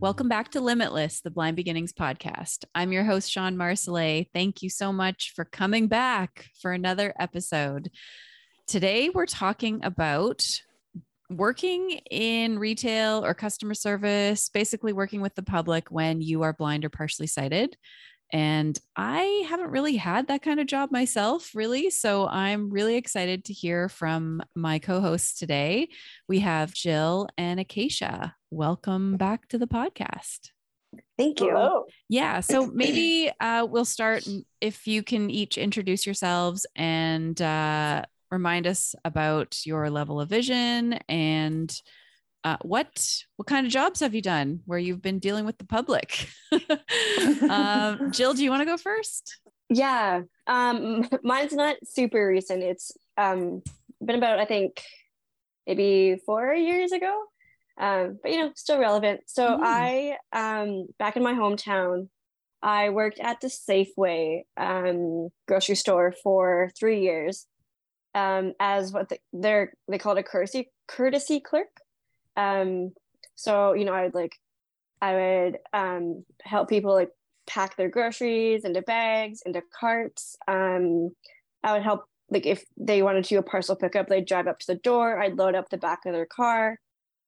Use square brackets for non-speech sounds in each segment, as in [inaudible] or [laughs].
Welcome back to Limitless, the Blind Beginnings podcast. I'm your host, Shawn Marsolais. Thank you so much for coming back for another episode. Today, we're talking about working in retail or customer service, basically working with the public when you are blind or partially sighted. And I haven't really had that kind of job myself, really. So I'm really excited to hear from my co hosts today. We have Jill and Acacia. Welcome back to the podcast. Thank you. Hello. Yeah. So [clears throat] maybe uh, we'll start if you can each introduce yourselves and uh, remind us about your level of vision and uh, what what kind of jobs have you done where you've been dealing with the public? [laughs] um, Jill, do you want to go first? Yeah. Um, [laughs] mine's not super recent. It's um, been about, I think, maybe four years ago. Um, but you know, still relevant. So Mhm. I, um, back in my hometown, I worked at the Safeway um, grocery store for three years um, as what the, they're they call it a courtesy courtesy clerk. Um, so you know, I would like, I would um, help people like pack their groceries into bags, into carts. Um, I would help like if they wanted to do a parcel pickup, they'd drive up to the door. I'd load up the back of their car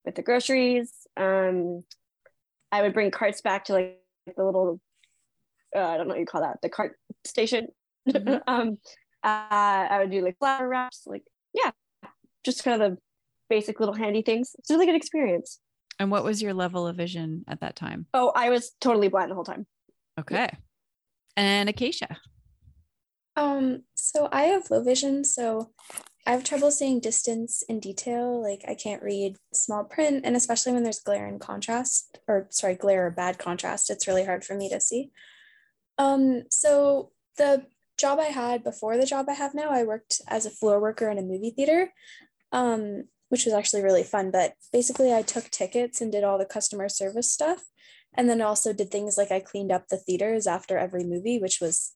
with the groceries. Um, I would bring carts back to like the little, uh, I don't know what you call that, the cart station. Mhm. [laughs] um, uh, I would do like flower wraps, like yeah, just kind of the basic little handy things. It's a really good experience. And what was your level of vision at that time? Oh, I was totally blind the whole time. Okay. And Acacia. Um, so I have low vision, so I have trouble seeing distance in detail. Like I can't read small print, and especially when there's glare and contrast, or sorry, glare or bad contrast, it's really hard for me to see. Um, so the job I had before the job I have now, I worked as a floor worker in a movie theater, um, which was actually really fun. But basically, I took tickets and did all the customer service stuff. And then also did things like I cleaned up the theaters after every movie, which was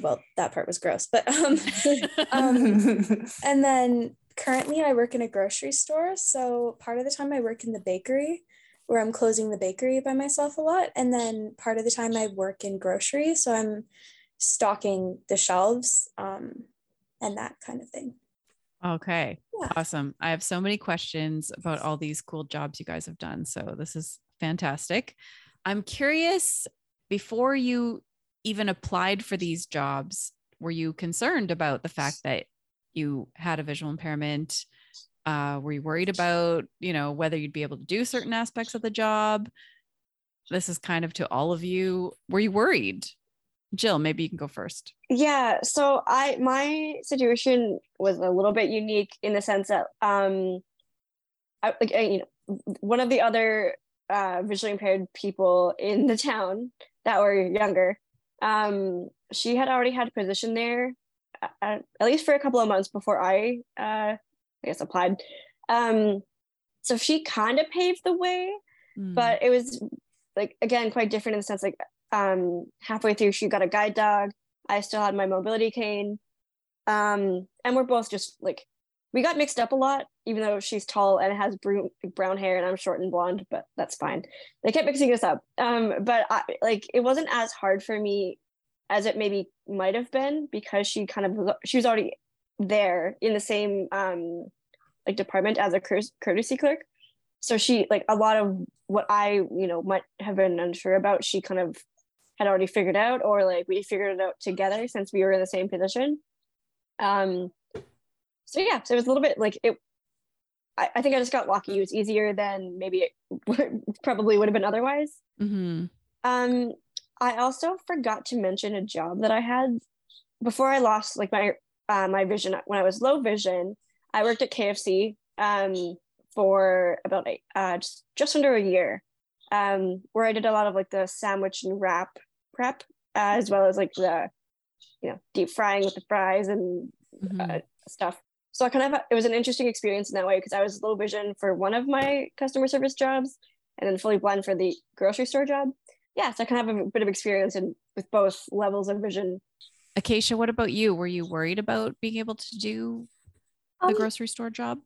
well, that part was gross. But um, [laughs] um [laughs] and then currently I work in a grocery store. So part of the time I work in the bakery where I'm closing the bakery by myself a lot. And then part of the time I work in grocery. So I'm stocking the shelves um, and that kind of thing. Okay. Yeah. Awesome. I have so many questions about all these cool jobs you guys have done. So this is fantastic. I'm curious before you even applied for these jobs, were you concerned about the fact that you had a visual impairment? Uh, were you worried about, you know, whether you'd be able to do certain aspects of the job? This is kind of to all of you. Were you worried? Jill, maybe you can go first. Yeah, so I my situation was a little bit unique in the sense that um I like I, you know one of the other uh visually impaired people in the town that were younger um she had already had a position there at, at least for a couple of months before I uh I guess applied um so she kind of paved the way Hmm. but it was like again quite different in the sense like um halfway through she got a guide dog. I still had my mobility cane. Um and we're both just like we got mixed up a lot even though she's tall and has brown, hair and i'm short and blonde but that's fine. They kept mixing us up. Um but I, like it wasn't as hard for me as it maybe might have been because she kind of she was already there in the same um like department as a cour- courtesy clerk. So she like a lot of what i you know might have been unsure about she kind of had already figured out or like we figured it out together since we were in the same position. Um so yeah so it was a little bit like it i, I think i just got lucky. It was easier than maybe it [laughs] probably would have been otherwise. Mhm. um i also forgot to mention a job that i had. Before i lost like my uh, my vision when i was low vision i worked at kfc um for about uh, just, just under a year um, where I did a lot of like the sandwich and wrap prep, uh, as well as like the you know deep frying with the fries and Mhm. uh, stuff. So I kind of it was an interesting experience in that way because I was low vision for one of my customer service jobs and then fully blind for the grocery store job. Yeah, so I kind of have a bit of experience in with both levels of vision. Acacia, what about you? Were you worried about being able to do the Um, grocery store job?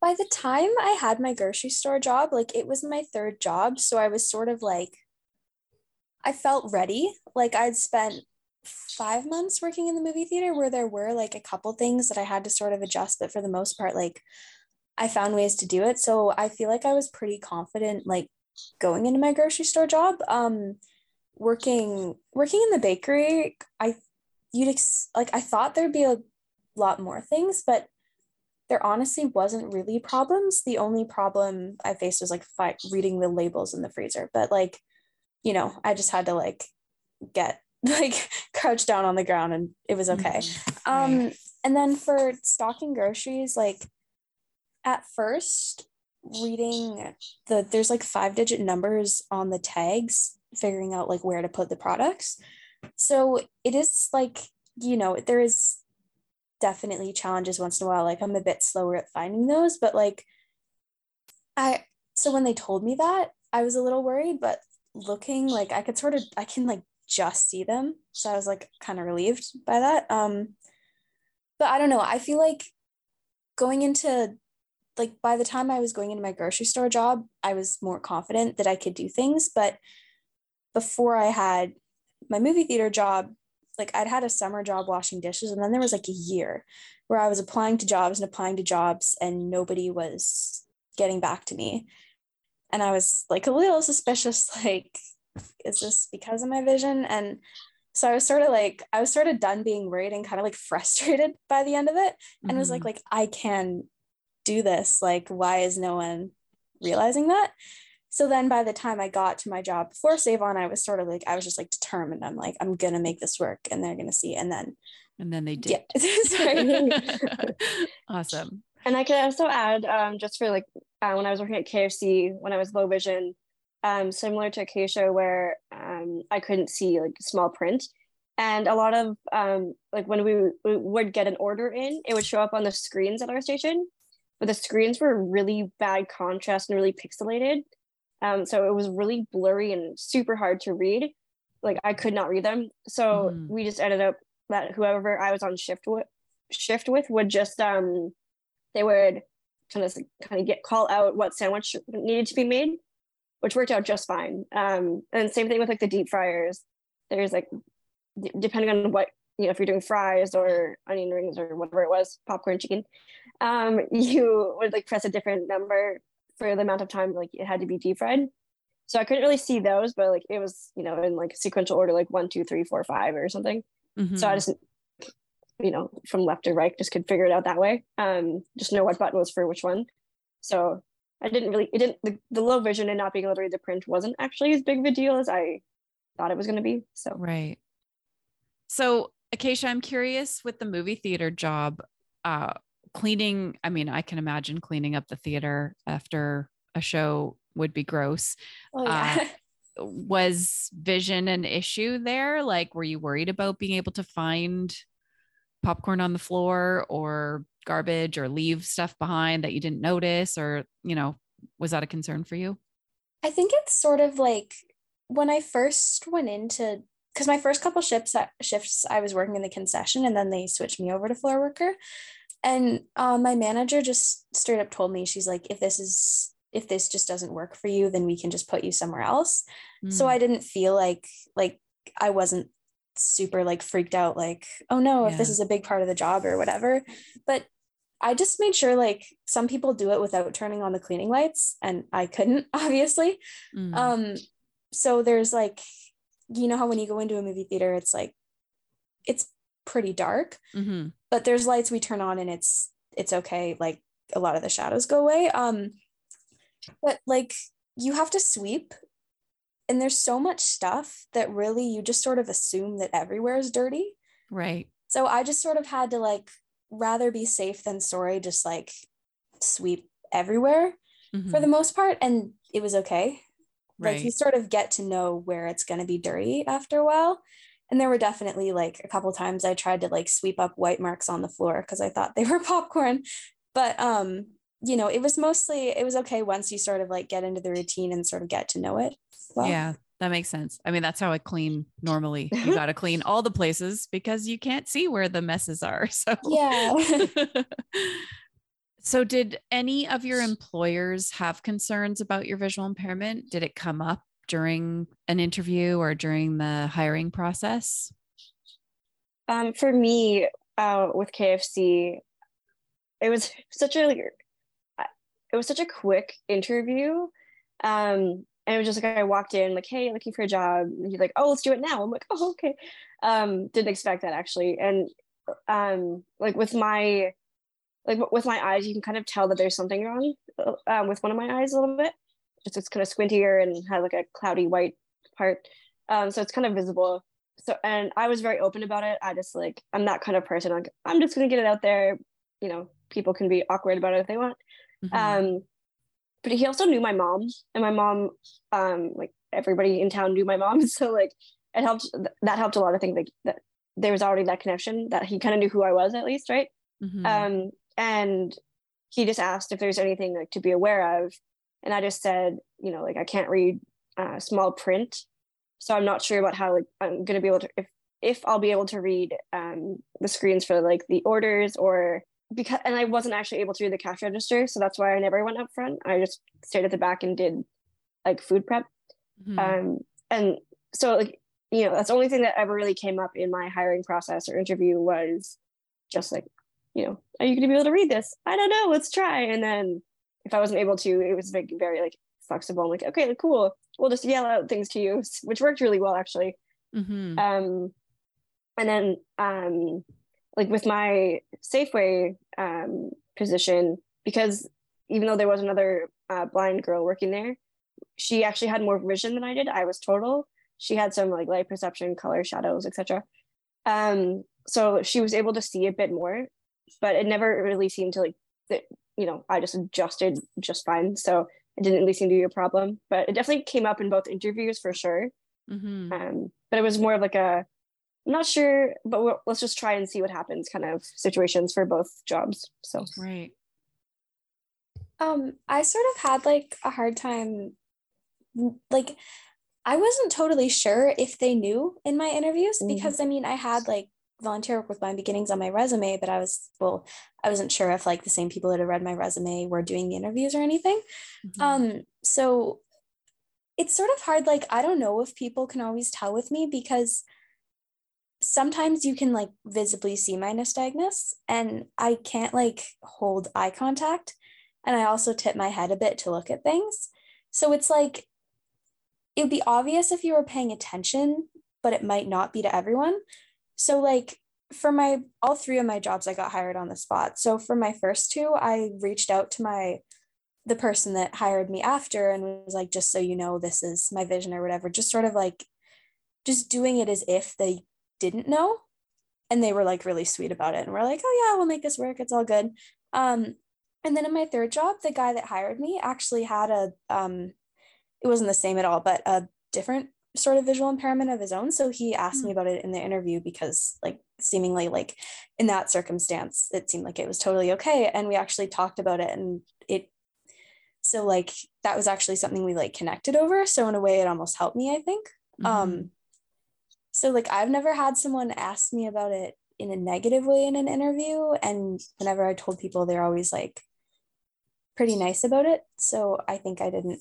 by the time I had my grocery store job, like it was my third job. So I was sort of like, I felt ready. Like I'd spent five months working in the movie theater where there were like a couple things that I had to sort of adjust, but for the most part, like I found ways to do it. So I feel like I was pretty confident, like going into my grocery store job. Um, working working in the bakery, I you'd ex- like I thought there'd be a lot more things, but there honestly wasn't really problems. The only problem I faced was like fi- reading the labels in the freezer. But like, you know, I just had to like get [laughs] like crouch down on the ground and it was okay. Mhm. Um, Right. and then for stocking groceries, like at first reading the there's like five digit numbers on the tags, figuring out like where to put the products. So it is like, you know, there is definitely challenges once in a while. Like I'm a bit slower at finding those, but like I so when they told me that, I was a little worried, but looking like I could sort of I can like just see them. So I was like kind of relieved by that. Um but I don't know. I feel like going into like by the time I was going into my grocery store job, I was more confident that I could do things, but before I had my movie theater job, like I'd had a summer job washing dishes and then there was like a year where I was applying to jobs and applying to jobs and nobody was getting back to me. And I was like a little suspicious [laughs] like is this because of my vision and so I was sort of like I was sort of done being worried and kind of like [laughs] frustrated by the end of it and was like Mhm. like I can do this like why is no one realizing that so then by the time I got to my job before Save On, I was sort of like, I was just like determined. I'm like, I'm gonna make this work and they're gonna see. And then and then they [laughs] did. yeah. Awesome. And I could also add, um, just for like uh, when I was working at KFC when I was low vision, um, similar to Acacia, where um, I couldn't see like small print, and a lot of um, like when we, we would get an order in, it would show up on the screens at our station, but the screens were really bad contrast and really pixelated, um, so it was really blurry and super hard to read. Like I could not read them, so Mhm. we just ended up that whoever I was on shift with, shift with would just um they would kind of kind of get call out what sandwich needed to be made, which worked out just fine. Um, and same thing with like the deep fryers. There's like d- depending on what you know if you're doing fries or onion rings or whatever it was, popcorn, chicken, um, [laughs] you would like press a different number for the amount of time like it had to be deep fried. So I couldn't really see those, but like it was you know in like sequential order like one, two, three, four, five or something. So I Mhm. just, you know, from left to right, just could figure it out that way. Um, just know what button was for which one. So I didn't really, it didn't, the, the low vision and not being able to read the print wasn't actually as big of a deal as I thought it was going to be. So Right. So, Acacia, I'm curious with the movie theater job, uh, cleaning. I mean, I can imagine cleaning up the theater after a show would be gross. oh yeah. [laughs] Was vision an issue there? Like, were you worried about being able to find popcorn on the floor or garbage or leave stuff behind that you didn't notice? Or, you know, was that a concern for you? I think it's sort of like when I first went into because my first couple shifts shifts I was working in the concession and then they switched me over to floor worker. And uh, my manager just straight up told me she's like, if this is if this just doesn't work for you, then we can just put you somewhere else. So Mm. I didn't feel like like I wasn't super like freaked out like oh no if this is a big part of the job or whatever. But I just made sure like some people do it without turning on the cleaning lights and I couldn't [laughs] obviously. Mm. Um, so there's like, you know how when you go into a movie theater, it's like, it's pretty dark, Mhm. but there's lights we turn on and it's it's okay. Like a lot of the shadows go away. Um, but like you have to sweep, and there's so much stuff that really you just sort of assume that everywhere is dirty. Right. So I just sort of had to like rather be safe than sorry, just like sweep everywhere for Mhm. the most part, and it was okay like you sort of get to know where it's going to be dirty after a while and there were definitely like a couple times I tried to like sweep up white marks on the floor because I thought they were [laughs] popcorn. But um, you know, it was mostly it was okay once you sort of like get into the routine and sort of get to know it. Well. Yeah, that makes sense. I mean, that's how I clean normally. [laughs] You got to clean all the places because you can't see where the messes are. [laughs] So Yeah. [laughs] so did any of your employers have concerns about your visual impairment? Did it come up during an interview or during the hiring process? Um, for me, uh, with KFC, it was such a it was such a quick interview. Um, and it was just like I walked in, like, hey, looking for a job. And he's like, oh, let's do it now. I'm like, oh, okay. Um, didn't expect that actually. And um, like with my like with my eyes, you can kind of tell that there's something wrong um, with one of my eyes a little bit just it's kind of squintier and has like a cloudy white part. Um, so it's kind of visible. So and I was very open about it. I just like I'm that kind of person. Like I'm just gonna get it out there. You know, people can be awkward about it if they want. Mm-hmm. Um, but he also knew my mom, and my mom, um, like everybody in town knew my mom. [laughs] So like it helped. That helped a lot. of things. like that there was already that connection that he kind of knew who I was at least, right? Mm-hmm. Um, and he just asked if there's anything like to be aware of and i just said you know like i can't read uh, small print so i'm not sure about how like i'm going to be able to if if i'll be able to read um, the screens for like the orders or because and i wasn't actually able to do the cash register so that's why i never went up front i just stayed at the back and did like food prep mm-hmm. um and so like you know that's the only thing that ever really came up in my hiring process or interview was just like you know are you going to be able to read this i don't know let's try and then if I wasn't able to, it was very, very like flexible. I'm like, okay, cool. We'll just yell out things to you, [laughs] which worked really well actually. Mm-hmm. Um, and then um, like with my Safeway um, position, because even though there was another uh, blind girl working there, she actually had more vision than I did. I was total. She had some like light perception, color, shadows, etc. Um, so she was able to see a bit more, but it never really seemed to like that. you know, I just adjusted just fine. So it didn't really seem to be a problem, but it definitely came up in both interviews for sure. Mm-hmm. Um, but it was more of like a, I'm not sure, but let's just try and see what happens kind of situations for both jobs. So, right. Um, I sort of had like a hard time, like, I wasn't totally sure if they knew in my interviews mm-hmm. because I mean, I had like volunteer work with Blind Beginnings on my resume but i was well i wasn't sure if like the same people that had read my resume were doing the interviews or anything mm-hmm. um so it's sort of hard like i don't know if people can always tell with me because sometimes you can like visibly see my nystagmus and i can't like hold eye contact and i also tip my head a bit to look at things so it's like it would be obvious if you were paying attention but it might not be to everyone so like for my all three of my jobs I got hired on the spot. So for my first two, I reached out to my the person that hired me after and was like just so you know this is my vision or whatever, just sort of like just doing it as if they didn't know. And they were like really sweet about it and we're like, "Oh yeah, we'll make this work. It's all good." Um and then in my third job, the guy that hired me actually had a um it wasn't the same at all, but a different sort of visual impairment of his own so he asked mm. me hmm. about it in the interview because like seemingly like in that circumstance it seemed like it was totally okay and we actually talked about it and it so like that was actually something we like connected over so in a way it almost helped me i think mm-hmm. um so like i've never had someone ask me about it in a negative way in an interview and whenever i told people they're always like pretty nice about it so i think i didn't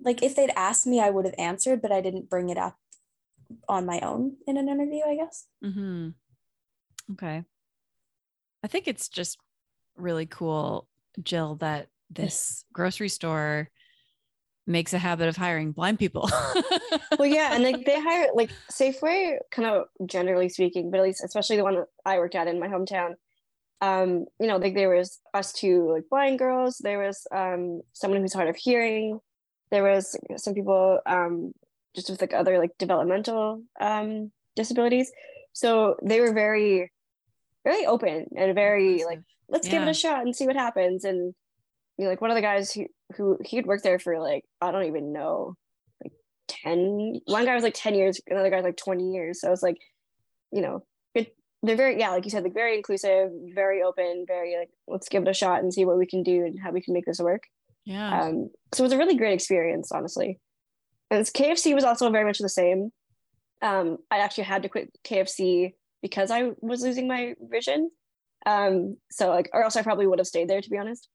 like if they'd asked me, I would have answered, but I didn't bring it up on my own in an interview, I guess. Mm-hmm. Okay. I think it's just really cool, Jill, that this grocery store makes a habit of hiring blind people. [laughs] well, yeah, and like they hire like Safeway, kind of generally speaking, but at least especially the one that I worked at in my hometown. Um, you know, like there was us two like blind girls. There was um someone who's hard of hearing there was some people um, just with like other like developmental um, disabilities so they were very very open and very like let's yeah. give it a shot and see what happens and you like one of the guys who who he'd worked there for like i don't even know like 10 one guy was like 10 years another guy was like 20 years so it's like you know, it, they're very, yeah, like you said, like very inclusive, very open, very like, let's give it a shot and see what we can do and how we can make this work. Yeah. Um, so it was a really great experience, honestly. And KFC was also very much the same. Um, I actually had to quit KFC because I was losing my vision. Um, so like, or else I probably would have stayed there to be honest.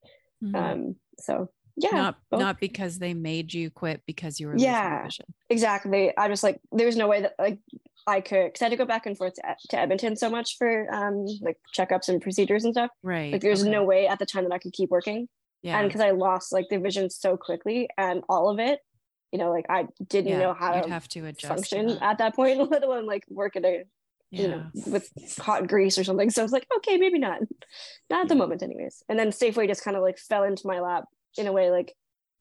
Mhm. Um, so yeah, not both- not because they made you quit because you were Yeah. vision. exactly. I just like, there's no way that like I could, because I had to go back and forth to, to Edmonton so much for um like checkups and procedures and stuff. Right. Like there's okay. no way at the time that I could keep working. yeah. And because I lost like the vision so quickly and all of it, you know, like I didn't yeah. know how to have to adjust function at that point, [laughs] let alone like work at a Yeah. you know with hot grease or something. So I was like, okay, maybe not, not at the moment, anyways. And then Safeway just kind of like fell into my lap in a way like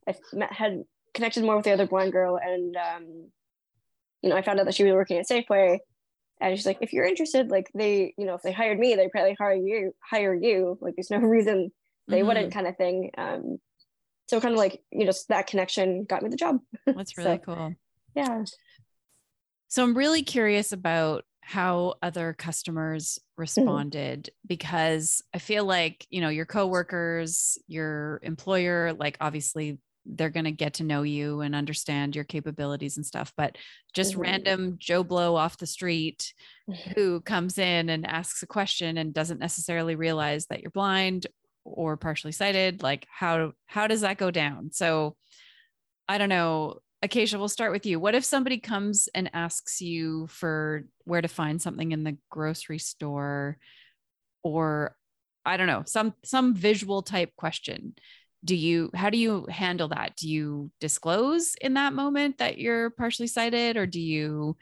I met, had connected more with the other blind girl, and um, you know, I found out that she was working at Safeway, and she's like, if you're interested, like they, you know, if they hired me, they'd probably hire you, hire you. Like there's no [laughs] reason they Mhm. wouldn't, kind of thing. Um, so kind of like you know, that connection got me the job. That's [laughs] really So- cool. Yeah. So I'm really curious about how other customers Mm-hmm. responded because I feel like, you know, your coworkers, your employer, like obviously they're going to get to know you and understand your capabilities and stuff, but just Mhm. random Joe Blow off the street Mhm. who comes in and asks a question and doesn't necessarily realize that you're blind or partially sighted, like how how does that go down? So I don't know. Acacia, we'll start with you. What if somebody comes and asks you for where to find something in the grocery store or I don't know, some some visual type question? Do you how do you handle that? Do you disclose in that moment that you're partially sighted or do you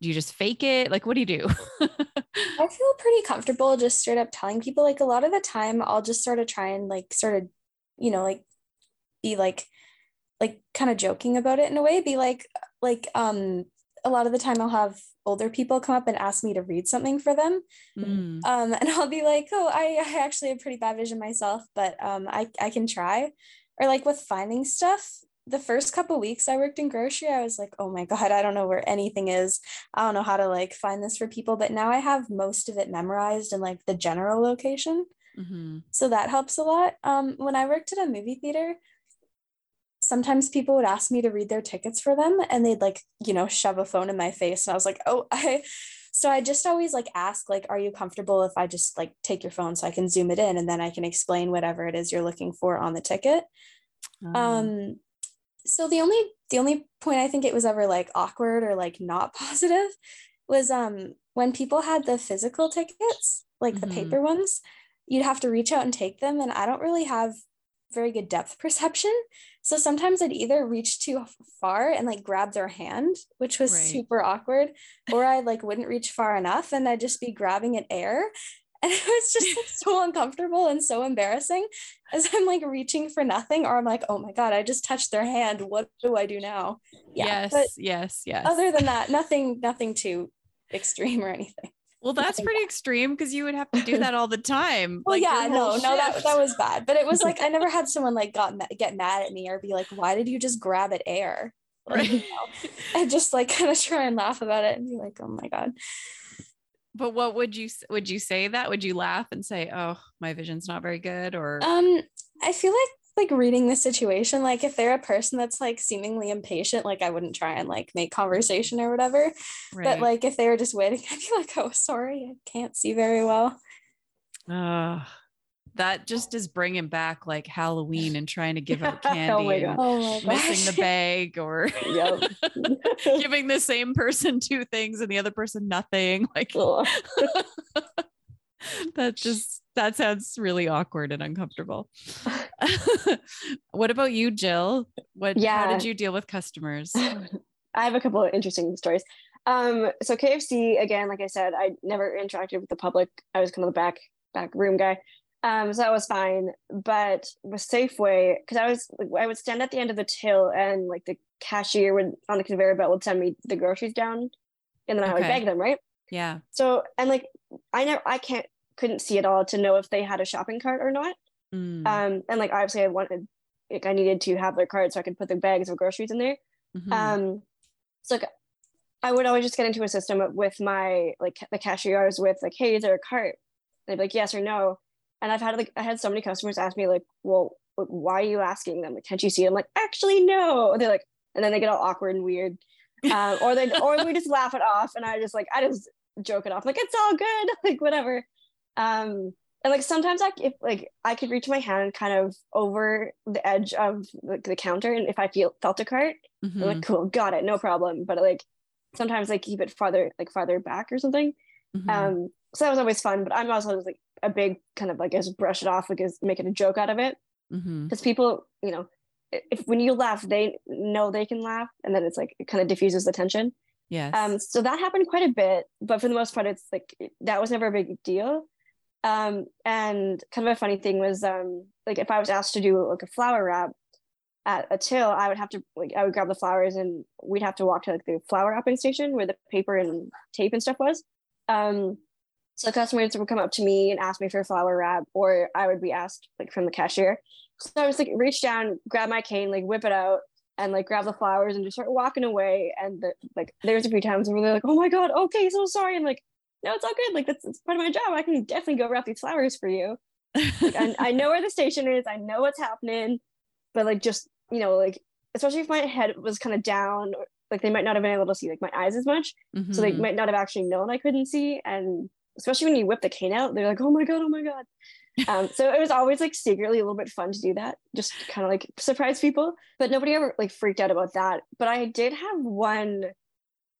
do you just fake it? Like what do you do? I feel pretty comfortable just straight up telling people. Like a lot of the time, I'll just sort of try and like sort of, you know, like be like, like kind of joking about it in a way. Be like, like um, a lot of the time I'll have older people come up and ask me to read something for them, Mm, um, and I'll be like, oh, I, I actually have pretty bad vision myself, but um, I I can try. Or like with finding stuff. The first couple weeks I worked in grocery, I was like, oh my God, I don't know where anything is. I don't know how to like find this for people, but now I have most of it memorized in like the general location. mhm. So that helps a lot. Um, when I worked at a movie theater, sometimes people would ask me to read their tickets for them and they'd like, you know, shove a phone in my face. And I was like, oh, [laughs] I, so I just always like ask, like, are you comfortable if I just like take your phone so I can zoom it in and then I can explain whatever it is you're looking for on the ticket? Um, Um, so the only the only point I think it was ever like awkward or like not [laughs] positive was um when people had the physical tickets, like the Mhm. paper ones, you'd have to reach out and take them, and I don't really have very good depth perception. So sometimes I'd either reach too far and like grab their hand, which was Right. super awkward, or I like wouldn't reach far enough and I'd just be grabbing at air. [laughs] And it was just like, [laughs] so uncomfortable and so embarrassing as I'm like reaching for nothing, or I'm like, oh my God, I just touched their hand. What do I do now? Yeah. yes, yes, yes. other than that, nothing, nothing too extreme or anything. Well, that's pretty extreme because you would have to do [laughs] that all the time. Well, like, yeah, no, whole no, that, shift. that was bad. But it was like I never [laughs] had someone like got ma- get mad at me or be like, "Why did you just grab at air?" Like, you know, I just like kind of try and laugh about it and be like, "Oh my god." But what would you would you say that? Would you laugh and say, "Oh, my vision's not very good," or Um, I feel like like reading the situation. Like if they're a person that's like seemingly impatient, like I wouldn't try and like make conversation or whatever. But like if they were just waiting, [laughs] I'd be like, "Oh, sorry, I can't see very well." Ugh. that just is bringing back like Halloween and trying to give out candy [laughs] Oh my and Oh my missing the bag or [laughs] giving the same person two things and the other person nothing. Like that just that sounds really awkward and uncomfortable. [laughs] [laughs] what about you, Jill? What yeah. how did you deal with customers? [laughs] I have a couple of interesting stories. Um, so KFC again, like I said, I never interacted with the public. I was kind of the back back room guy. Um, so that was fine. But with Safeway, because I was I would stand at the end of the till and like the cashier would on the conveyor belt would send me the groceries down, and then I would bag them, right? Yeah. So and like I never I can't couldn't see it all to know if they had a shopping cart or not. Mm, Um, and like obviously I wanted like I needed to have their cart so I could put the bags of groceries in there. mhm. Um, so like, I would always just get into a system with my like the cashier I was with, like, hey, is there a cart? They'd be like, yes or no. And I've had like I had so many customers ask me like, well, why are you asking them? Like, can't you see? I'm like, actually, no. They're like, and then they get all awkward and weird. Um, or they or we just laugh it off and I just like I just joke it off, like it's all good, [laughs] like whatever. Um and like sometimes like if like I could reach my hand kind of over the edge of like the counter and if I feel felt a cart, Mhm. I'm like, cool, got it, no problem. But like sometimes I keep it farther like farther back or something. Mhm. Um, so that was always fun. But I'm also just like a big kind of like just brush it off, like is make it a joke out of it. Because people, you know, if when you laugh, they know they can laugh, and then it's like it kind of diffuses the tension. yes. Um, so that happened quite a bit, but for the most part, it's like that was never a big deal. Um, and kind of a funny thing was um, like if I was asked to do like a flower wrap at a till, I would have to like I would grab the flowers and we'd have to walk to like the flower wrapping station where the paper and tape and stuff was. Um, so customers would come up to me and ask me for a flower wrap, or I would be asked like from the cashier. So I was like reach down, grab my cane, like whip it out, and like grab the flowers and just start walking away. And the, like there's a few times where they're like, "Oh my god, okay, so sorry." I'm like, "No, it's all good. Like that's, that's part of my job. I can definitely go wrap these flowers for you." Like, I, I know [laughs] where the station is. I know what's happening, but like just you know like especially if my head was kind of down, or, like they might not have been able to see like my eyes as much, so they Mhm. might not have actually known I couldn't see. And especially when you whip the cane out, they're like, "Oh my god, oh my god." um, so it was always like secretly a little bit fun to do that, just kind of like surprise people. But nobody ever like freaked out about that. But I did have one.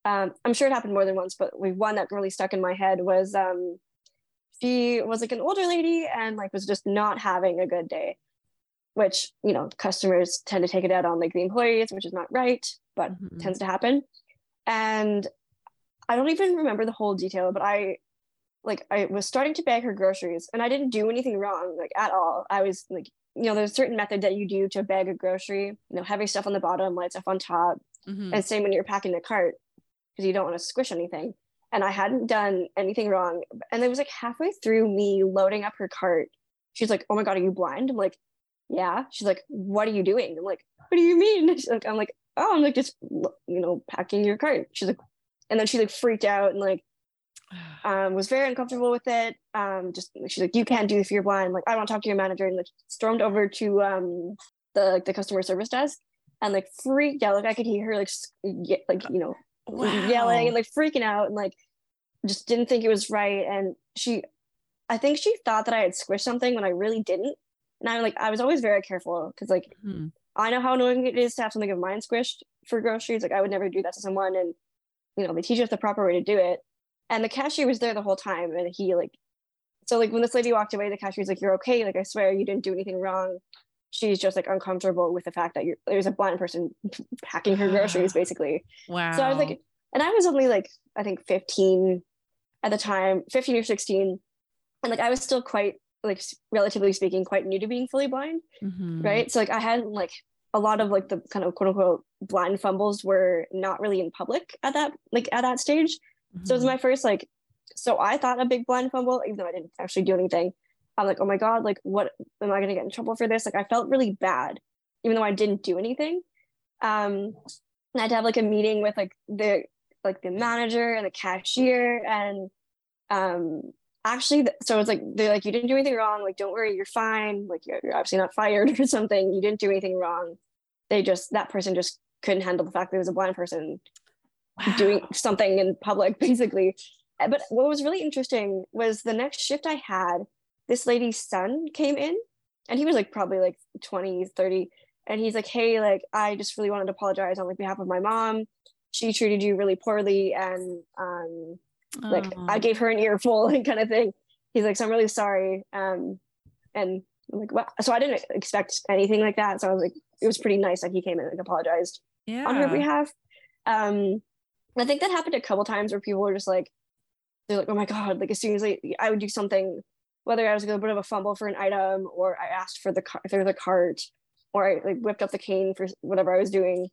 Um, I'm sure it happened more than once, but like one that really stuck in my head was um, she was like an older lady and like was just not having a good day, which you know customers tend to take it out on like the employees, which is not right, but Mhm. tends to happen. And I don't even remember the whole detail, but I like I was starting to bag her groceries and I didn't do anything wrong like at all. I was like, you know, there's a certain method that you do to bag a grocery, you know, heavy stuff on the bottom, light stuff on top, Mhm. and same when you're packing the cart because you don't want to squish anything. And I hadn't done anything wrong. And it was like halfway through me loading up her cart. She's like, Oh my god, are you blind? I'm like, Yeah. She's like, What are you doing? I'm like, What do you mean? [laughs] She's like, I'm like, Oh, I'm like just you know, packing your cart. She's like, and then she like freaked out and like [sighs] um, was very uncomfortable with it. Um, just she's like, you can't do this if you're blind. Like, I want to talk to your manager, and like stormed over to um the like the customer service desk and like freaked out. Like I could hear her like ye- like you know yelling and like freaking out and like just didn't think it was right. And she, I think she thought that I had squished something when I really didn't. And I'm like I was always very careful because like Mhm. I know how annoying it is to have something of mine squished for groceries. Like I would never do that to someone, and you know they teach us the proper way to do it. And the cashier was there the whole time, and he like, so like when this lady walked away, the cashier's like, "You're okay. Like I swear you didn't do anything wrong." She's just like uncomfortable with the fact that you're there's a blind person [laughs] packing her groceries, [sighs] basically. Wow. So I was like, and I was only like I think 15 at the time, 15 or 16, and like I was still quite like relatively speaking quite new to being fully blind Mhm. right so like i hadn't like a lot of like the kind of quote unquote blind fumbles were not really in public at that like at that stage so it was Mhm. my first like so i thought a big blind fumble even though i didn't actually do anything i'm like oh my god like what am i going to get in trouble for this? Like i felt really bad even though i didn't do anything. Um and i had to have like a meeting with like the like the manager and the cashier and um actually so it's like they're like you didn't do anything wrong like don't worry you're fine like you're, you're obviously not fired [laughs] or something you didn't do anything wrong. They just that person just couldn't handle the fact that there was a blind person doing something in public [laughs] basically. But what was really interesting was the next shift i had this lady's son came in and he was like probably like 20 30 and he's like hey like i just really wanted to apologize on like behalf of my mom she treated you really poorly and um like. I gave her an earful [laughs] and kind of thing. He's like, so I'm really sorry. Um, and I'm like, well, so I didn't expect anything like that. So I was like, it was pretty nice that he came in and apologized yeah. on her behalf. Um, I think that happened a couple times where people were just like, they're like, oh my god, like as soon as like, I would do something, whether I was like a bit of a fumble for an item or I asked for the car, was a cart, or I like whipped up the cane for whatever I was doing.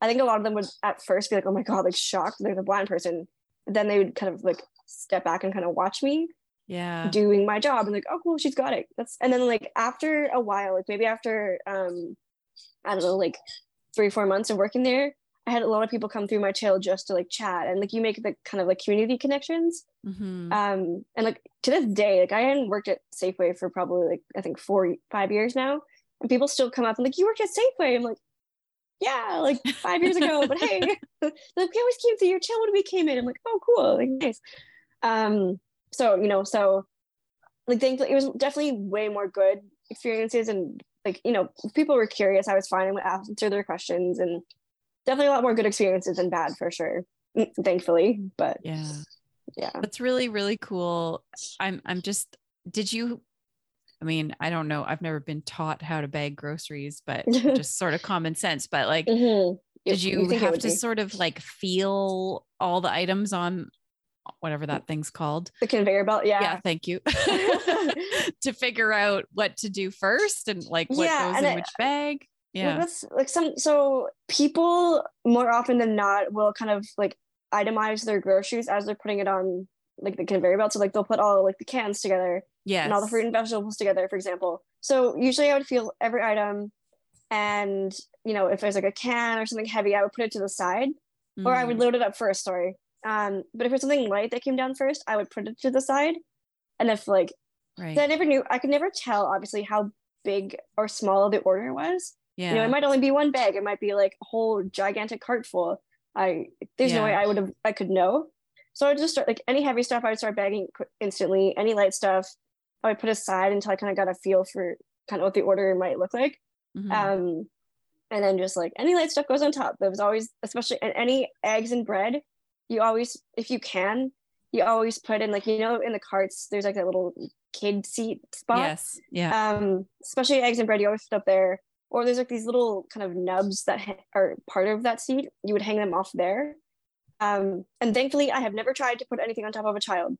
I think a lot of them would at first be like, oh my god, like shocked, there's a blind person. But then they would kind of like step back and kind of watch me Yeah. doing my job and like, oh cool, she's got it. That's and then like after a while, like maybe after um I don't know, like three, four months of working there, I had a lot of people come through my trail just to like chat and like you make the kind of like community connections. Mhm. Um, and like to this day, like I hadn't worked at Safeway for probably like I think four, five years now, and people still come up and like, you worked at Safeway. I'm like, yeah, like five years ago, but hey, [laughs] [laughs] like we always came through your chill when we came in. I'm like, oh, cool, like nice. Um, so you know, so like thankfully it was definitely way more good experiences and like you know people were curious i was fine would answer their questions and definitely a lot more good experiences than bad for sure thankfully but Yeah. yeah That's really, really cool. I'm I'm just did you I mean, I don't know. I've never been taught how to bag groceries, but [laughs] just sort of common sense. But like, Mhm. did you, it have to be. sort of like feel all the items on whatever that thing's called? the conveyor belt yeah, Yeah, thank you. [laughs] [laughs] to figure out what to do first and like what Yeah, goes in I- which bag. Yeah. that's like some so people more often than not will kind of like itemize their groceries as they're putting it on like the conveyor belt so like they'll put all like the cans together yeah and all the fruit and vegetables together, for example. So usually I would feel every item and you know, if there's like a can or something heavy, I would put it to the side or I would Mm, load it up first, sorry. Um, but if it's something light that came down first, I would put it to the side. And if like right. I never knew I could never tell obviously how big or small the order was. Yeah. You know, it might only be one bag, it might be like a whole gigantic cart full. I there's no way I would have I could know. So I would just start like any heavy stuff I would start bagging instantly. Any light stuff I would put aside until I kind of got a feel for kind of what the order might look like. Mhm. Um, and then just like any light stuff goes on top. There was always, especially and any eggs and bread, you always, if you can, you always put in like you know in the carts. There's like that little kid seat spot. yes. Yeah. Um, especially eggs and bread, you always put up there. Or there's like these little kind of nubs that ha- are part of that seat. You would hang them off there. Um, and thankfully, I have never tried to put anything on top of a child.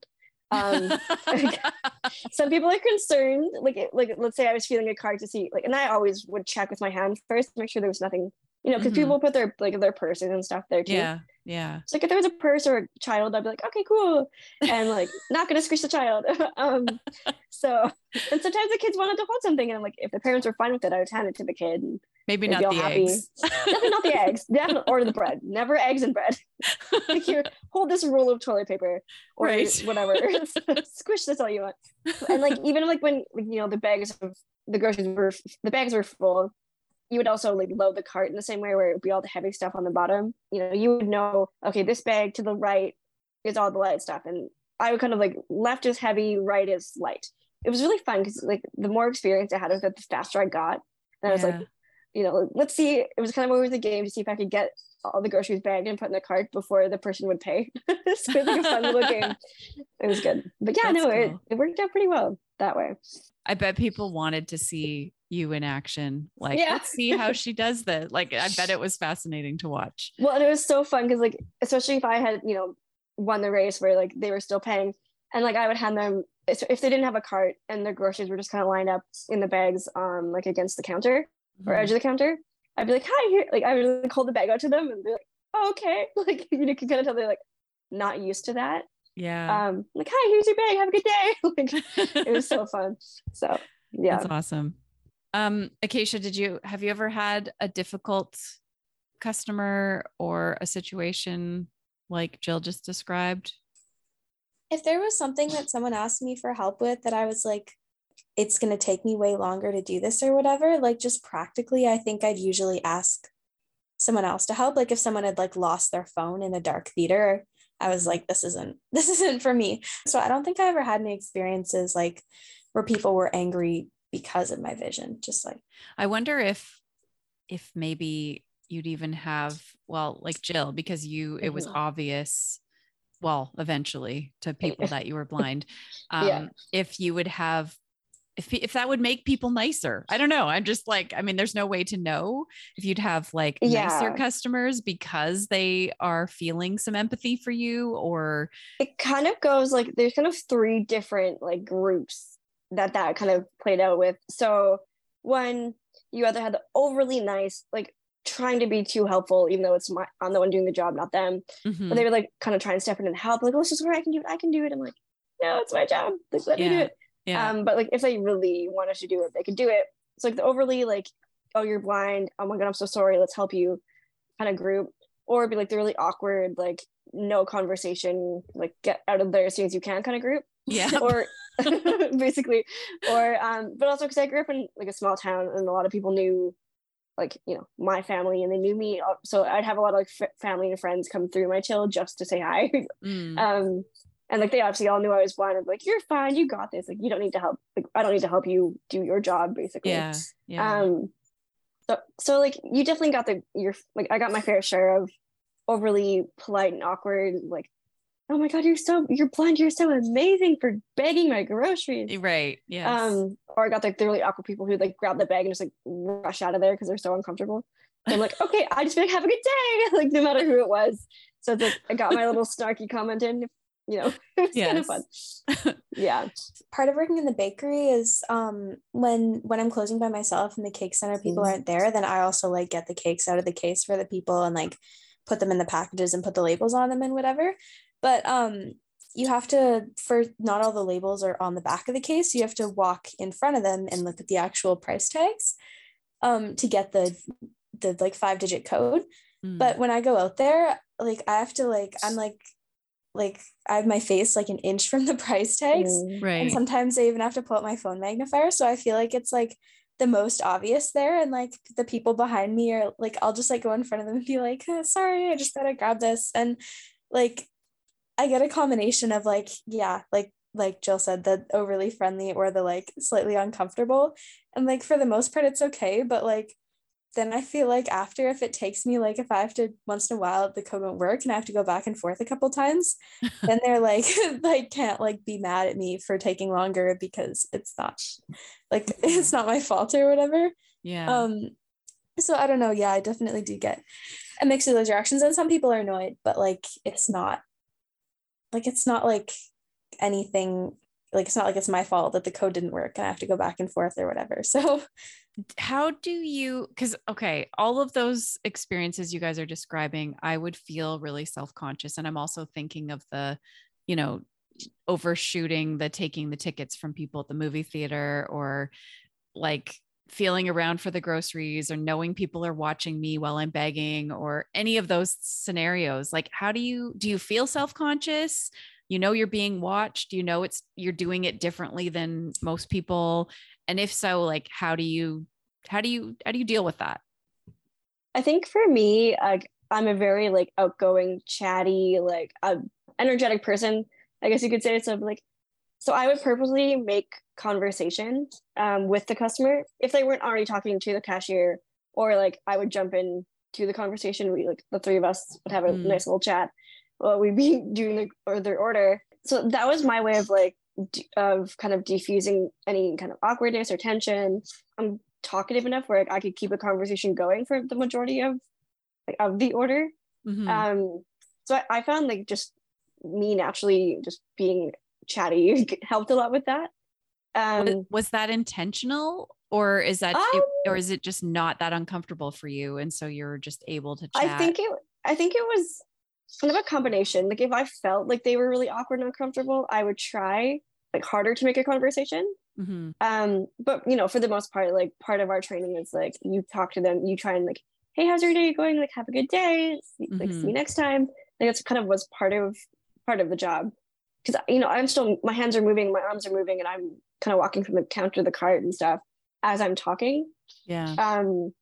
Um, [laughs] [laughs] some people are concerned like it- like let's say i was feeling a card to see like and i always would check with my hand first make sure there was nothing you know because Mhm. people put their like their purses and stuff there too yeah. Yeah. so like if there was a purse or a child i'd be like okay cool and like [laughs] not gonna squish the child [laughs] um so and sometimes the kids wanted to hold something and I'm like if the parents were fine with it i would hand it to the kid and Maybe not the happy. eggs. [laughs] definitely not the eggs definitely or the bread never eggs and bread like here hold this roll of toilet paper or Right. whatever squish this all you want and like even like when like, you know the bags of the groceries were the bags were full you would also like load the cart in the same way where it would be all the heavy stuff on the bottom. You know you would know okay this bag to the right is all the light stuff. And i would kind of like left is heavy right is light. It was really fun because like the more experience i had with it the faster i got. And i was like you know let's see. It was kind of always a game to see if i could get all the groceries bagged and put in the cart before the person would pay [laughs] so it was like a fun little game it was good but yeah That's no it, cool. it worked out pretty well that way I bet people wanted to see you in action. Like, Yeah. let's see how [laughs] she does this. Like, I bet it was fascinating to watch. well and it was so fun because like especially if i had you know won the race where like they were still paying and like i would hand them if they didn't have a cart and their groceries were just kind of lined up in the bags um like against the counter or Mhm. edge of the counter i'd be like hi here like i would like hold the bag out to them and be like oh, okay [laughs] like you know can kind of tell they're like not used to that Yeah. um like hi here's your bag have a good day [laughs] like it was so [laughs] fun so yeah That's awesome. Um, Acacia, did you have you ever had a difficult customer or a situation like Jill just described? if there was something that someone asked me for help with that I was like, it's going to take me way longer to do this or whatever, like just practically, I think I'd usually ask someone else to help. Like if someone had like lost their phone in a dark theater, I was like, this isn't, [laughs] this isn't for me. So I don't think I ever had any experiences like where people were angry because of my vision. Just like, I wonder if if maybe you'd even have well, like Jill, because you it was Mhm. obvious, well, eventually to [laughs] people that you were blind. Um, Yeah. if you would have if if that would make people nicer. I don't know. I'm just like, I mean, there's no way to know if you'd have like nicer Yeah. customers because they are feeling some empathy for you or it kind of goes like there's kind of three different like groups that that kind of played out with so one you either had the overly nice like trying to be too helpful even though it's my i'm the one doing the job not them Mhm. but they were like kind of trying to step in and help like oh this is where i can do it i can do it i'm like no it's my job like let me do it yeah. um but like if they really wanted to do it they could do it so like the overly like oh you're blind oh my god i'm so sorry let's help you kind of group or be like the really awkward, like no conversation, like get out of there as soon as you can kind of group. Yeah. [laughs] Or [laughs] [laughs] basically, or um, but also because I grew up in like a small town and a lot of people knew like you know my family and they knew me so i'd have a lot of like f- family and friends come through my chill just to say hi Mm. um and like they obviously all knew i was blind. I'm like you're fine. You got this. Like you don't need to help. Like i don't need to help you do your job basically. Yeah. Yeah. um so so like you definitely got the your like i got my fair share of overly polite and awkward like oh my god you're so you're blind. You're so amazing for begging my groceries. Right. Yeah. um or i got like the really awkward people who like grab the bag and just like rush out of there because they're so uncomfortable. And i'm like okay i just like have a good day. [laughs] Like no matter who it was. So it's like i got my little snarky comment in you know [laughs] it's kind of fun [laughs] yeah part of working in the bakery is um when when I'm closing by myself and the cake center people Mm. aren't there, then I also like get the cakes out of the case for the people and like put them in the packages and put the labels on them and whatever. But um you have to for not all the labels are on the back of the case. You have to walk in front of them and look at the actual price tags um to get the the like five digit code Mm. but when i go out there like i have to like i'm like like i have my face like an inch from the [laughs] price tags. Mm. and sometimes i even have to pull out my phone magnifier. So i feel like it's like the most obvious there. And like the people behind me are like i'll just like go in front of them and be like "Uh, sorry i just gotta grab this. And like i get a combination of like yeah like like jill said the overly friendly or the like slightly uncomfortable. And like for the most part it's okay. But like then I feel like after if it takes me like if I have to once in a while the code won't work and I have to go back and forth a couple times, [laughs] then they're like [laughs] like can't like be mad at me for taking longer because it's not like [laughs] it's not my fault or whatever. yeah. Um so I don't know. Yeah, I definitely do get a mix of those reactions and some people are annoyed, but like it's not like it's not like anything like it's not like it's my fault that the code didn't work and I have to go back and forth or whatever. So how do you because okay all of those experiences you guys are describing i would feel really self-conscious and i'm also thinking of the you know overshooting the taking the tickets from people at the movie theater or like feeling around for the groceries or knowing people are watching me while i'm begging or any of those scenarios like how do you do you feel self-conscious? You know you're being watched you know it's you're doing it differently than most people and if so like how do you how do you how do you deal with that I think for me, like I'm a very like outgoing, chatty, like uh, energetic person. I guess you could say so. Like, so I would purposely make conversation um, with the customer if they weren't already talking to the cashier, or like I would jump in to the conversation. We like the three of us would have a Mm. nice little chat while we'd be [laughs] doing the or their order. So that was my way of like of kind of defusing any kind of awkwardness or tension. I'm talkative enough where I could keep a conversation going for the majority of like of the order. Mhm. Um, so I, I found like just me naturally just being chatty [laughs] helped a lot with that. was, Um, was that intentional or is that Um, it- or is it just not that uncomfortable for you and so you're just able to chat I think it I think it was kind of a combination. Like if I felt like they were really awkward and uncomfortable, I would try like harder to make a conversation. Mhm. um but you know for the most part like part of our training is like you talk to them you try and like hey how's your day going like have a good day see, like see Mhm. you next time like that's kind of was part of part of the job because you know i'm still my hands are moving my arms are moving and i'm kind of walking from the counter to the cart and stuff as i'm talking yeah um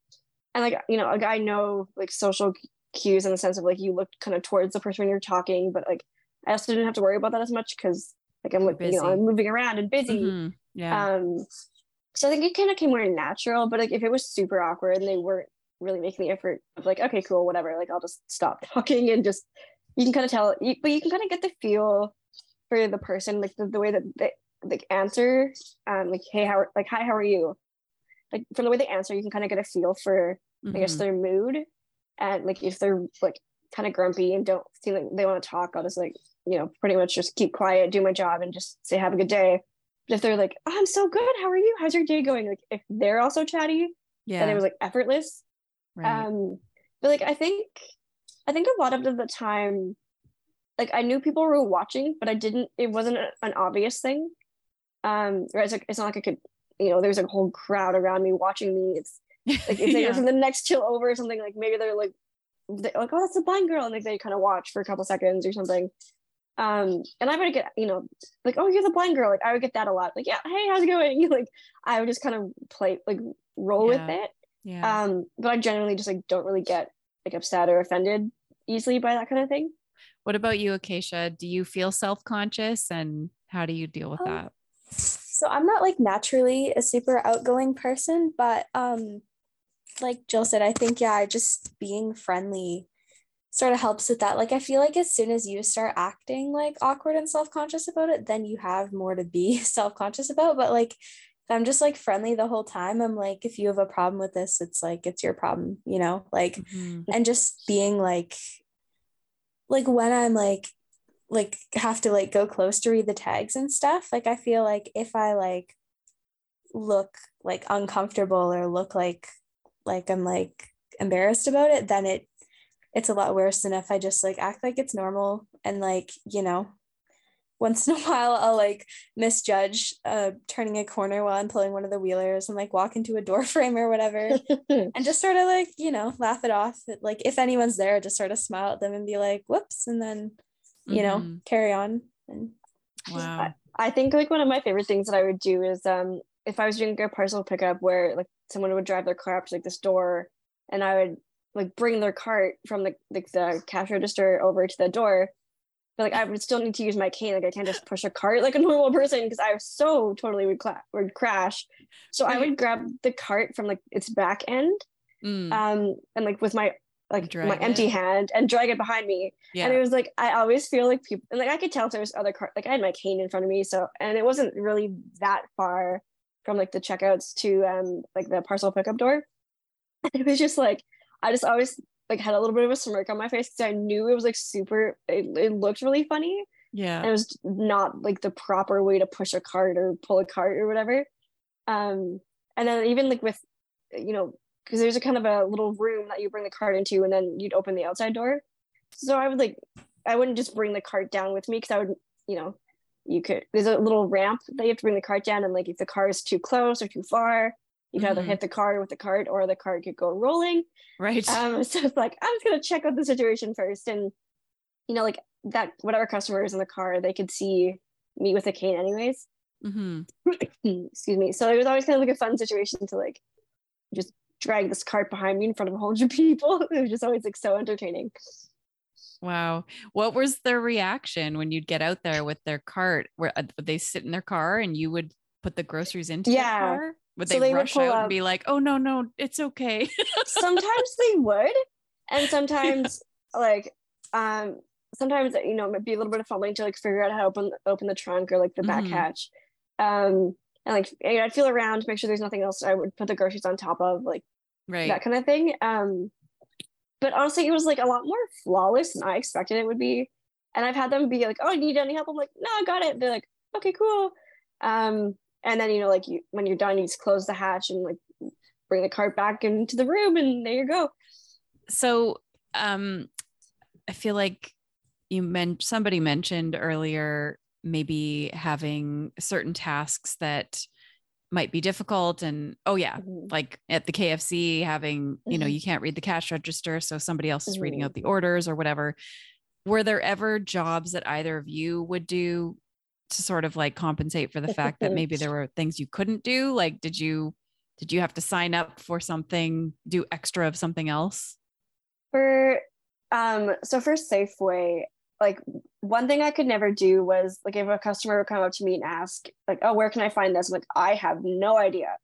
and like you know like i know like social cues in the sense of like you look kind of towards the person when you're talking but like i also didn't have to worry about that as much because like i'm like you know i'm moving around and busy Mhm. yeah um, so I think it kind of came more natural, but like if it was super awkward and they weren't really making the effort of like, okay, cool, whatever, like I'll just stop [laughs] talking and just you can kind of tell, you, but you can kind of get the feel for the person, like the, the way that they like answer, um, like hey, how like hi, how are you? Like from the way they answer, you can kind of get a feel for I guess Mhm. their mood, and like if they're like kind of grumpy and don't seem like they want to talk, I'll just like you know pretty much just keep quiet, do my job, and just say have a good day. But if they're like, oh, I'm so good, how are you? How's your day going? Like if they're also chatty, yeah then it was like effortless. right. Um, but like I think, I think a lot of the time, like I knew people were watching, but I didn't. It wasn't a- an obvious thing. Um, right? It's like it's not like I could, you know, there's a whole crowd around me watching me. It's like [laughs] if they Yeah. from the next chill over or something, like maybe they're like they, like, oh, that's a blind girl, and like they kind of watch for a couple seconds or something. Um, and I would get, you know, like, oh, you're the blind girl. Like I would get that a lot. Like, yeah, hey, how's it going? [laughs] like I would just kind of play, like, roll Yeah. with it. Yeah. Um, but I generally just like don't really get like upset or offended easily by that kind of thing. what about you, Acacia? Do you feel self conscious and how do you deal with Um, that? so I'm not like naturally a super outgoing person, but um like Jill said, I think yeah, just being friendly sort of helps with that. Like I feel like as soon as you start acting like awkward and self-conscious about it, then you have more to be [laughs] self-conscious about. But like if I'm just like friendly the whole time, I'm like, if you have a problem with this, it's like it's your problem, you know? Like Mhm. and just being like like when i'm like like have to like go close to read the tags and stuff like i feel like if i like look like uncomfortable or look like like i'm like embarrassed about it then it it's a lot worse than if i just like act like it's normal and like you know once in a [laughs] while i'll like misjudge uh turning a corner while i'm pulling one of the wheelers and like walk into a [laughs] door frame or whatever [laughs] and just sort of like you know laugh it off like if anyone's there just sort of smile at them and be like whoops and then you know Mhm. carry on and Wow. I think like one of my favorite things that I would do is um if I was doing a parcel pickup where like someone would drive their car up to like the store and I would like bring their cart from the like the cash register over to the door. But like I would still need to use my cane. Like I can't just push a cart like a normal person because I was so totally would cla- would crash. So I would grab the cart from like its back end Mm, um and like with my like Drag my empty hand and drag it behind me yeah. and it was like I always feel like people and like I could tell if there was other car like I had my cane in front of me so and it wasn't really that far from like the checkouts to um like the parcel pickup door. [laughs] And it was just like I just always like had a little bit of a smirk on my face because I knew it was like super it, it looked really funny. Yeah. and it was not like the proper way to push a cart or pull a cart or whatever. Um and then even like with you know because there's a kind of a little room that you bring the cart into and then you'd open the outside door. So i would like i wouldn't just bring the cart down with me because i would you know you could there's a little ramp that you have to bring the cart down and like if the car is too close or too far you could either Mhm. hit the cart with the cart or the cart could go rolling Right. um, [laughs] so it's like I'm just gonna check out the situation first, and you know, like that whatever customer is in the car, they could see me with a cane anyways. mm-hmm. [clears throat] Excuse me. So it was always kind of like a fun situation to like just drag this cart behind me in front of a whole bunch of people. [laughs] It was just always like so entertaining. Wow. What was their reaction when you'd get out there with their cart? Where uh, would they sit in their car and you would put the groceries into Yeah. the car? Would So they, they would rush pull out up- and be like, "Oh no, no, it's okay"? [laughs] Sometimes they would, and sometimes like um sometimes you know it might be a little bit of fumbling to like figure out how to open open the trunk or like the back Mhm. hatch. Um and like I'd feel around to make sure there's nothing else I would put the groceries on top of like right. that kind of thing. Um, but honestly, it was like a lot more flawless than I expected it would be. And I've had them be like, "Oh, need any help?" I'm like, "No, I got it." They're like, "Okay, cool." Um, and then you know, like you when you're done, you just close the hatch and like bring the cart back into the room, and there you go. so um i feel like you meant somebody mentioned earlier maybe having certain tasks that might be difficult and oh yeah like at the kfc having you know Mhm. you can't read the cash register so somebody else is reading Mhm. out the orders or whatever were there ever jobs that either of you would do to sort of like compensate for the fact that maybe there [laughs] were things you couldn't do like did you did you have to sign up for something do extra of something else For um, so for Safeway, like one thing I could never do was like if a customer would come up to me and ask like, "Oh, where can I find this?" I'm like, I have no idea.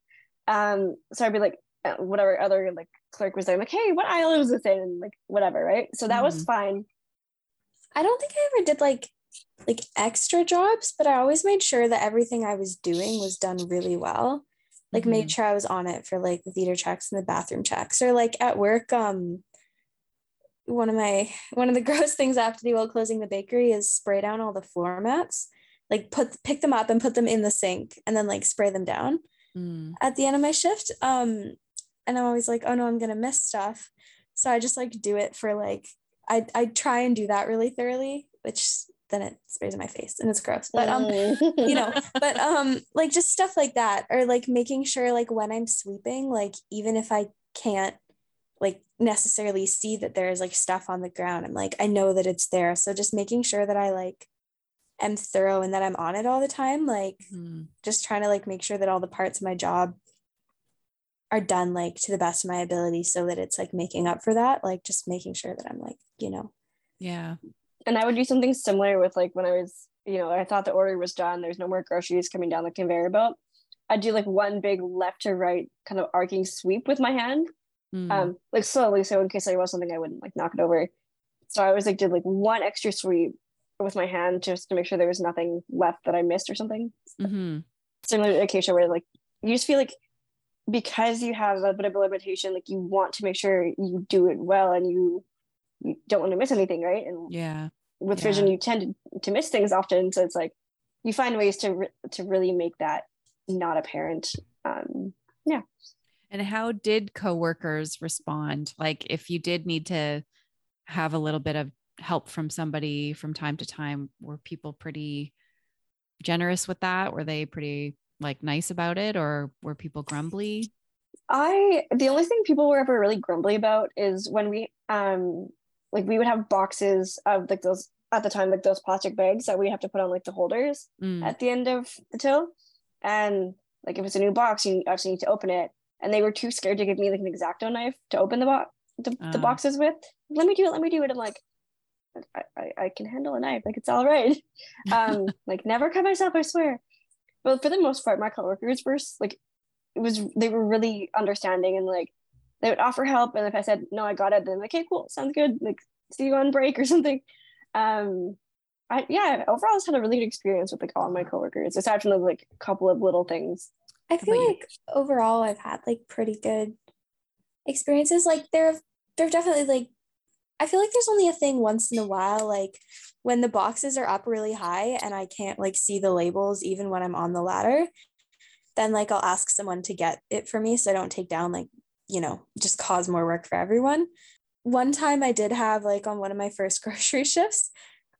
Um, so I'd be like, uh, whatever other like clerk was there, I'm like, "Hey, what aisle is this in?" And like whatever, right? So that was fine. i don't think i ever did like like extra jobs but i always made sure that everything i was doing was done really well like made sure i was on it for like the theater checks and the bathroom checks or like at work um one of my one of the [laughs] gross things I have to do while closing the bakery is spray down all the floor mats. Like put pick them up and put them in the sink and then like spray them down Mm. at the end of my shift. Um and i'm always like oh no i'm gonna miss stuff. So i just like do it for like i i try and do that really thoroughly which then it sprays in my face and it's gross. But um you know [laughs] but um like just stuff like that or like making sure like when i'm sweeping like even if i can't like necessarily see that there's like stuff on the ground. I'm like, I know that it's there. So just making sure that I like am thorough and that I'm on it all the time, like Mhm. just trying to like make sure that all the parts of my job are done like to the best of my ability so that it's like making up for that, like just making sure that I'm like, you know, Yeah. And I would do something similar with like when I was, you know, I thought the order was done. There's no more groceries coming down the conveyor belt. I'd do like one big left to right kind of arcing sweep with my hand, Mm. um, like slowly, so in case there was something, I wouldn't like knock it over. So I always like did like one extra sweep with my hand just to make sure there was nothing left that I missed or something. Mm-hmm. Similar to Acacia, where like you just feel like because you have a bit of a limitation, like you want to make sure you do it well and you you don't want to miss anything, right? And Yeah. with Yeah. vision you tend to, to miss things often so it's like you find ways to re- to really make that not apparent um And how did coworkers respond? Like if you did need to have a little bit of help from somebody from time to time, were people pretty generous with that? Were they pretty like nice about it or were people grumbly? i the only thing people were ever really grumbly about is when we um like we would have boxes of like those at the time like those plastic bags that we have to put on like the holders Mm. at the end of the till and like if it's a new box you actually need to open it and they were too scared to give me like an X-Acto knife to open the box the, the Ah. boxes with. Let me do it let me do it. I'm like I, I, I can handle a knife like it's all right. [laughs] Um like never cut myself i swear. But for the most part my coworkers were like it was they were really understanding and like they would offer help. And if i said no i got it then like okay cool sounds good. Like see you on break or [laughs] something. Um I, yeah overall i just had a really good experience with like all my coworkers aside from the like a couple of little things I feel you? like overall I've had like pretty good experiences. Like there have there have definitely like I feel like there's only a thing once in a while, like when the boxes are up really high and I can't like see the labels even when I'm on the ladder, then like I'll ask someone to get it for me so I don't take down like, you know, just cause more work for everyone. One time I did have like on one of my first [laughs] grocery shifts,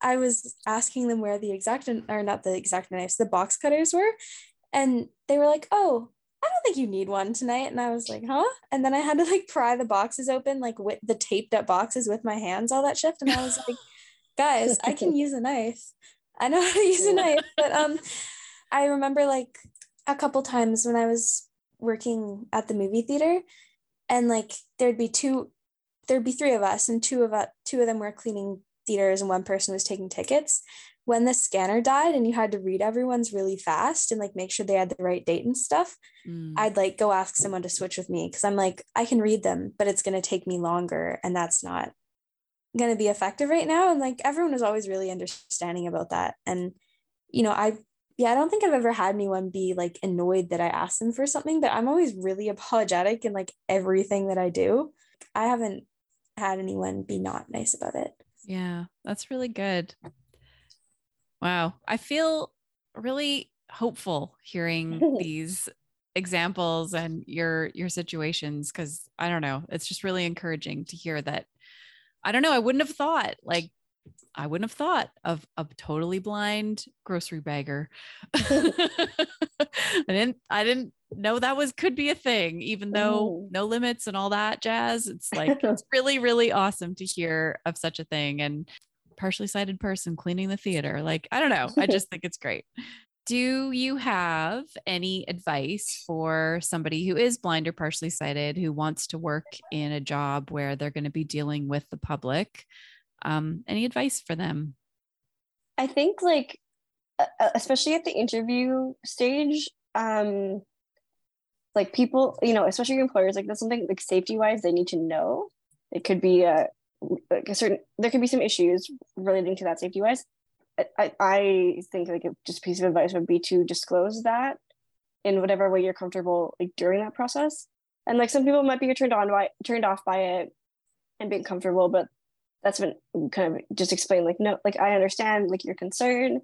I was asking them where the exact or not the exact knives, the box cutters were. And they were like, oh, I don't think you need one tonight. And I was like, huh? And then I had to like pry the boxes open, like with the taped up boxes with my hands all that shift. And I was like, guys, I can use a knife. I know how to use a knife. But um I remember like a couple times when I was working at the movie theater and like there'd be two there'd be three of us and two of us two of them were cleaning theaters and one person was taking tickets when the scanner died and you had to read everyone's really fast and like make sure they had the right date and stuff Mm. i'd like go ask someone to switch with me because i'm like i can read them but it's going to take me longer and that's not going to be effective right now and like everyone was always really understanding about that and you know i yeah i don't think i've ever had anyone be like annoyed that i asked them for something but i'm always really apologetic in like everything that i do i haven't had anyone be not nice about it Yeah, that's really good. Wow. I feel really hopeful hearing [laughs] these examples and your your situations cuz I don't know, it's just really encouraging to hear that I don't know, I wouldn't have thought like I wouldn't have thought of a totally blind grocery bagger. [laughs] I didn't I didn't know that was could be a thing even though Mm. no limits and all that jazz. It's [laughs] like it's really really awesome to hear of such a thing and partially sighted person cleaning the theater. Like I don't know, I [laughs] just think it's great. Do you have any advice for somebody who is blind or partially sighted who wants to work in a job where they're going to be dealing with the public? Um, any advice for them? I think like especially at the interview stage, um like people, you know, especially employers, like that's something like safety wise they need to know. It could be a like a certain there could be some issues relating to that safety wise. I, I think like just a piece of advice would be to disclose that in whatever way you're comfortable like during that process. And like some people might be turned on by turned off by it and being comfortable, but that's been kind of just explain like no like i understand like your concern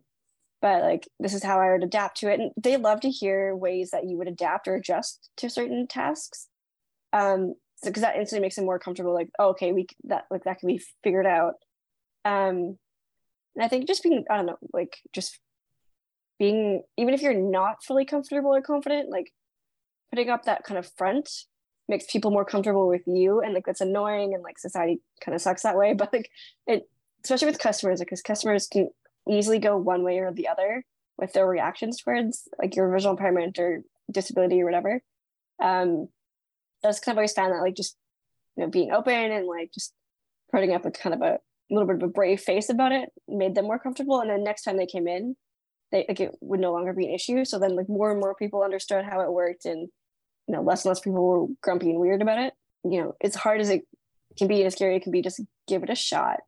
but like this is how i would adapt to it and they love to hear ways that you would adapt or adjust to certain tasks um because that instantly makes them more comfortable like oh, okay we that like that can be figured out. Um and i think just being i don't know like just being even if you're not fully comfortable or confident like putting up that kind of front makes people more comfortable with you. And like that's annoying and like society kind of sucks that way. [laughs] But like it especially with customers because customers can easily go one way or the other with their reactions towards like your visual impairment or disability or whatever. Um I just kind of always found that like just you know being open and like just putting up a kind of a little bit of a brave face about it made them more comfortable. And then next time they came in they like it would no longer be an issue. So then like more and more people understood how it worked and you know less and less people were grumpy and weird about it. You know as hard as it can be and as scary it can be just give it a shot.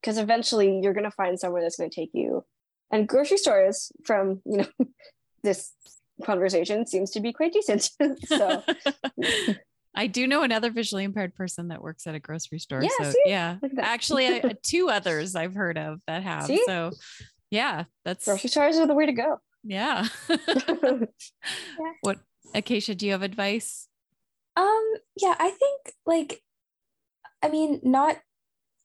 Because eventually you're going to find somewhere that's going to take you. And grocery stores from you know [laughs] this conversation seems to be quite decent. [laughs] So [laughs] I do know another visually impaired person that works at a grocery store. Yeah, so see? yeah, Look at that. actually, I, [laughs] two others I've heard of that have. See? So yeah, that's grocery stores are the way to go yeah. [laughs] [laughs] what Acacia? Do you have advice? Um, yeah, I think like, I mean, not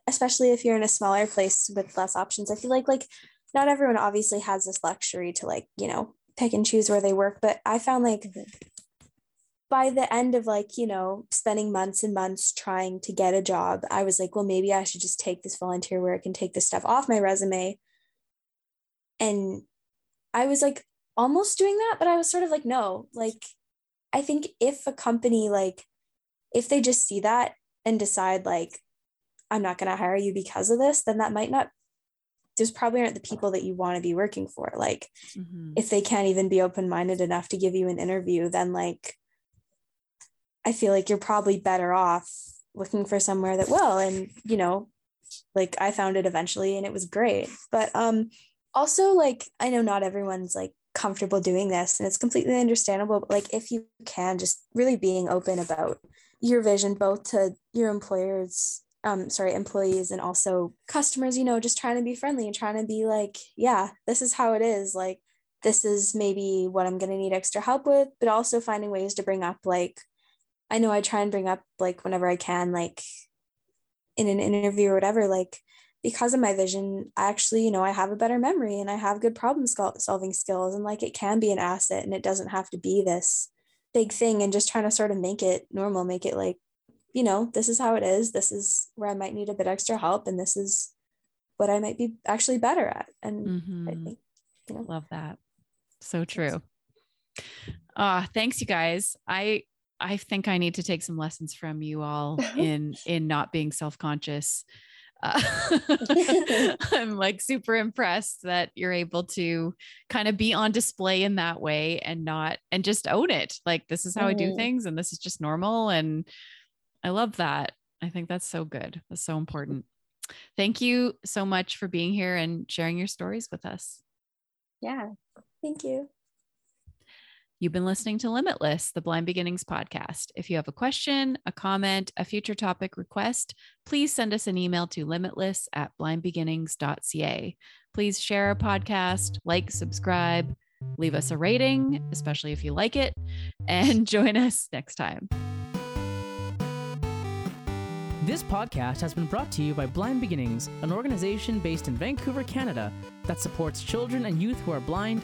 especially if you're in a smaller place with less options. I feel like like not everyone obviously has this luxury to like you know pick and choose where they work, but I found like by the end of like you know spending months and months trying to get a job, I was like, well, maybe I should just take this volunteer work and take this stuff off my resume. And I was like almost doing that, but I was sort of like, no, like I think if a company like if they just see that and decide like I'm not going to hire you because of this, then that might not those probably aren't the people that you want to be working for. Like Mhm. if they can't even be open-minded enough to give you an interview, then like I feel like you're probably better off looking for somewhere that will and you know like I found it eventually and it was great. But um also like I know not everyone's like comfortable doing this and it's completely understandable but like if you can just really being open about your vision both to your employers um sorry employees and also customers you know just trying to be friendly and trying to be like yeah this is how it is like this is maybe what i'm going to need extra help with but also finding ways to bring up like i know i try and bring up like whenever i can like in an interview or whatever like because of my vision i actually you know i have a better memory and i have good problem solving skills and like it can be an asset and it doesn't have to be this big thing and just trying to sort of make it normal make it like you know this is how it is this is where i might need a bit extra help and this is what i might be actually better at and i Mhm. think you know Love that. So true. Ah, thanks you guys. I I think I need to take some lessons from you all [laughs] in in not being self-conscious. Uh, [laughs] [laughs] I'm like super impressed that you're able to kind of be on display in that way and not and just own it. Like this is how I do Mhm. things and this is just normal and I love that. I think that's so good. That's so important. Thank you so much for being here and sharing your stories with us. yeah thank you You've been listening to Limitless, the Blind Beginnings podcast. If you have a question, a comment, a future topic request, please send us an email to limitless at blindbeginnings.ca. Please share our podcast, like, subscribe, leave us a rating, especially if you like it, [laughs] and join us next time. This podcast has been brought to you by Blind Beginnings, an organization based in Vancouver, Canada, that supports children and youth who are blind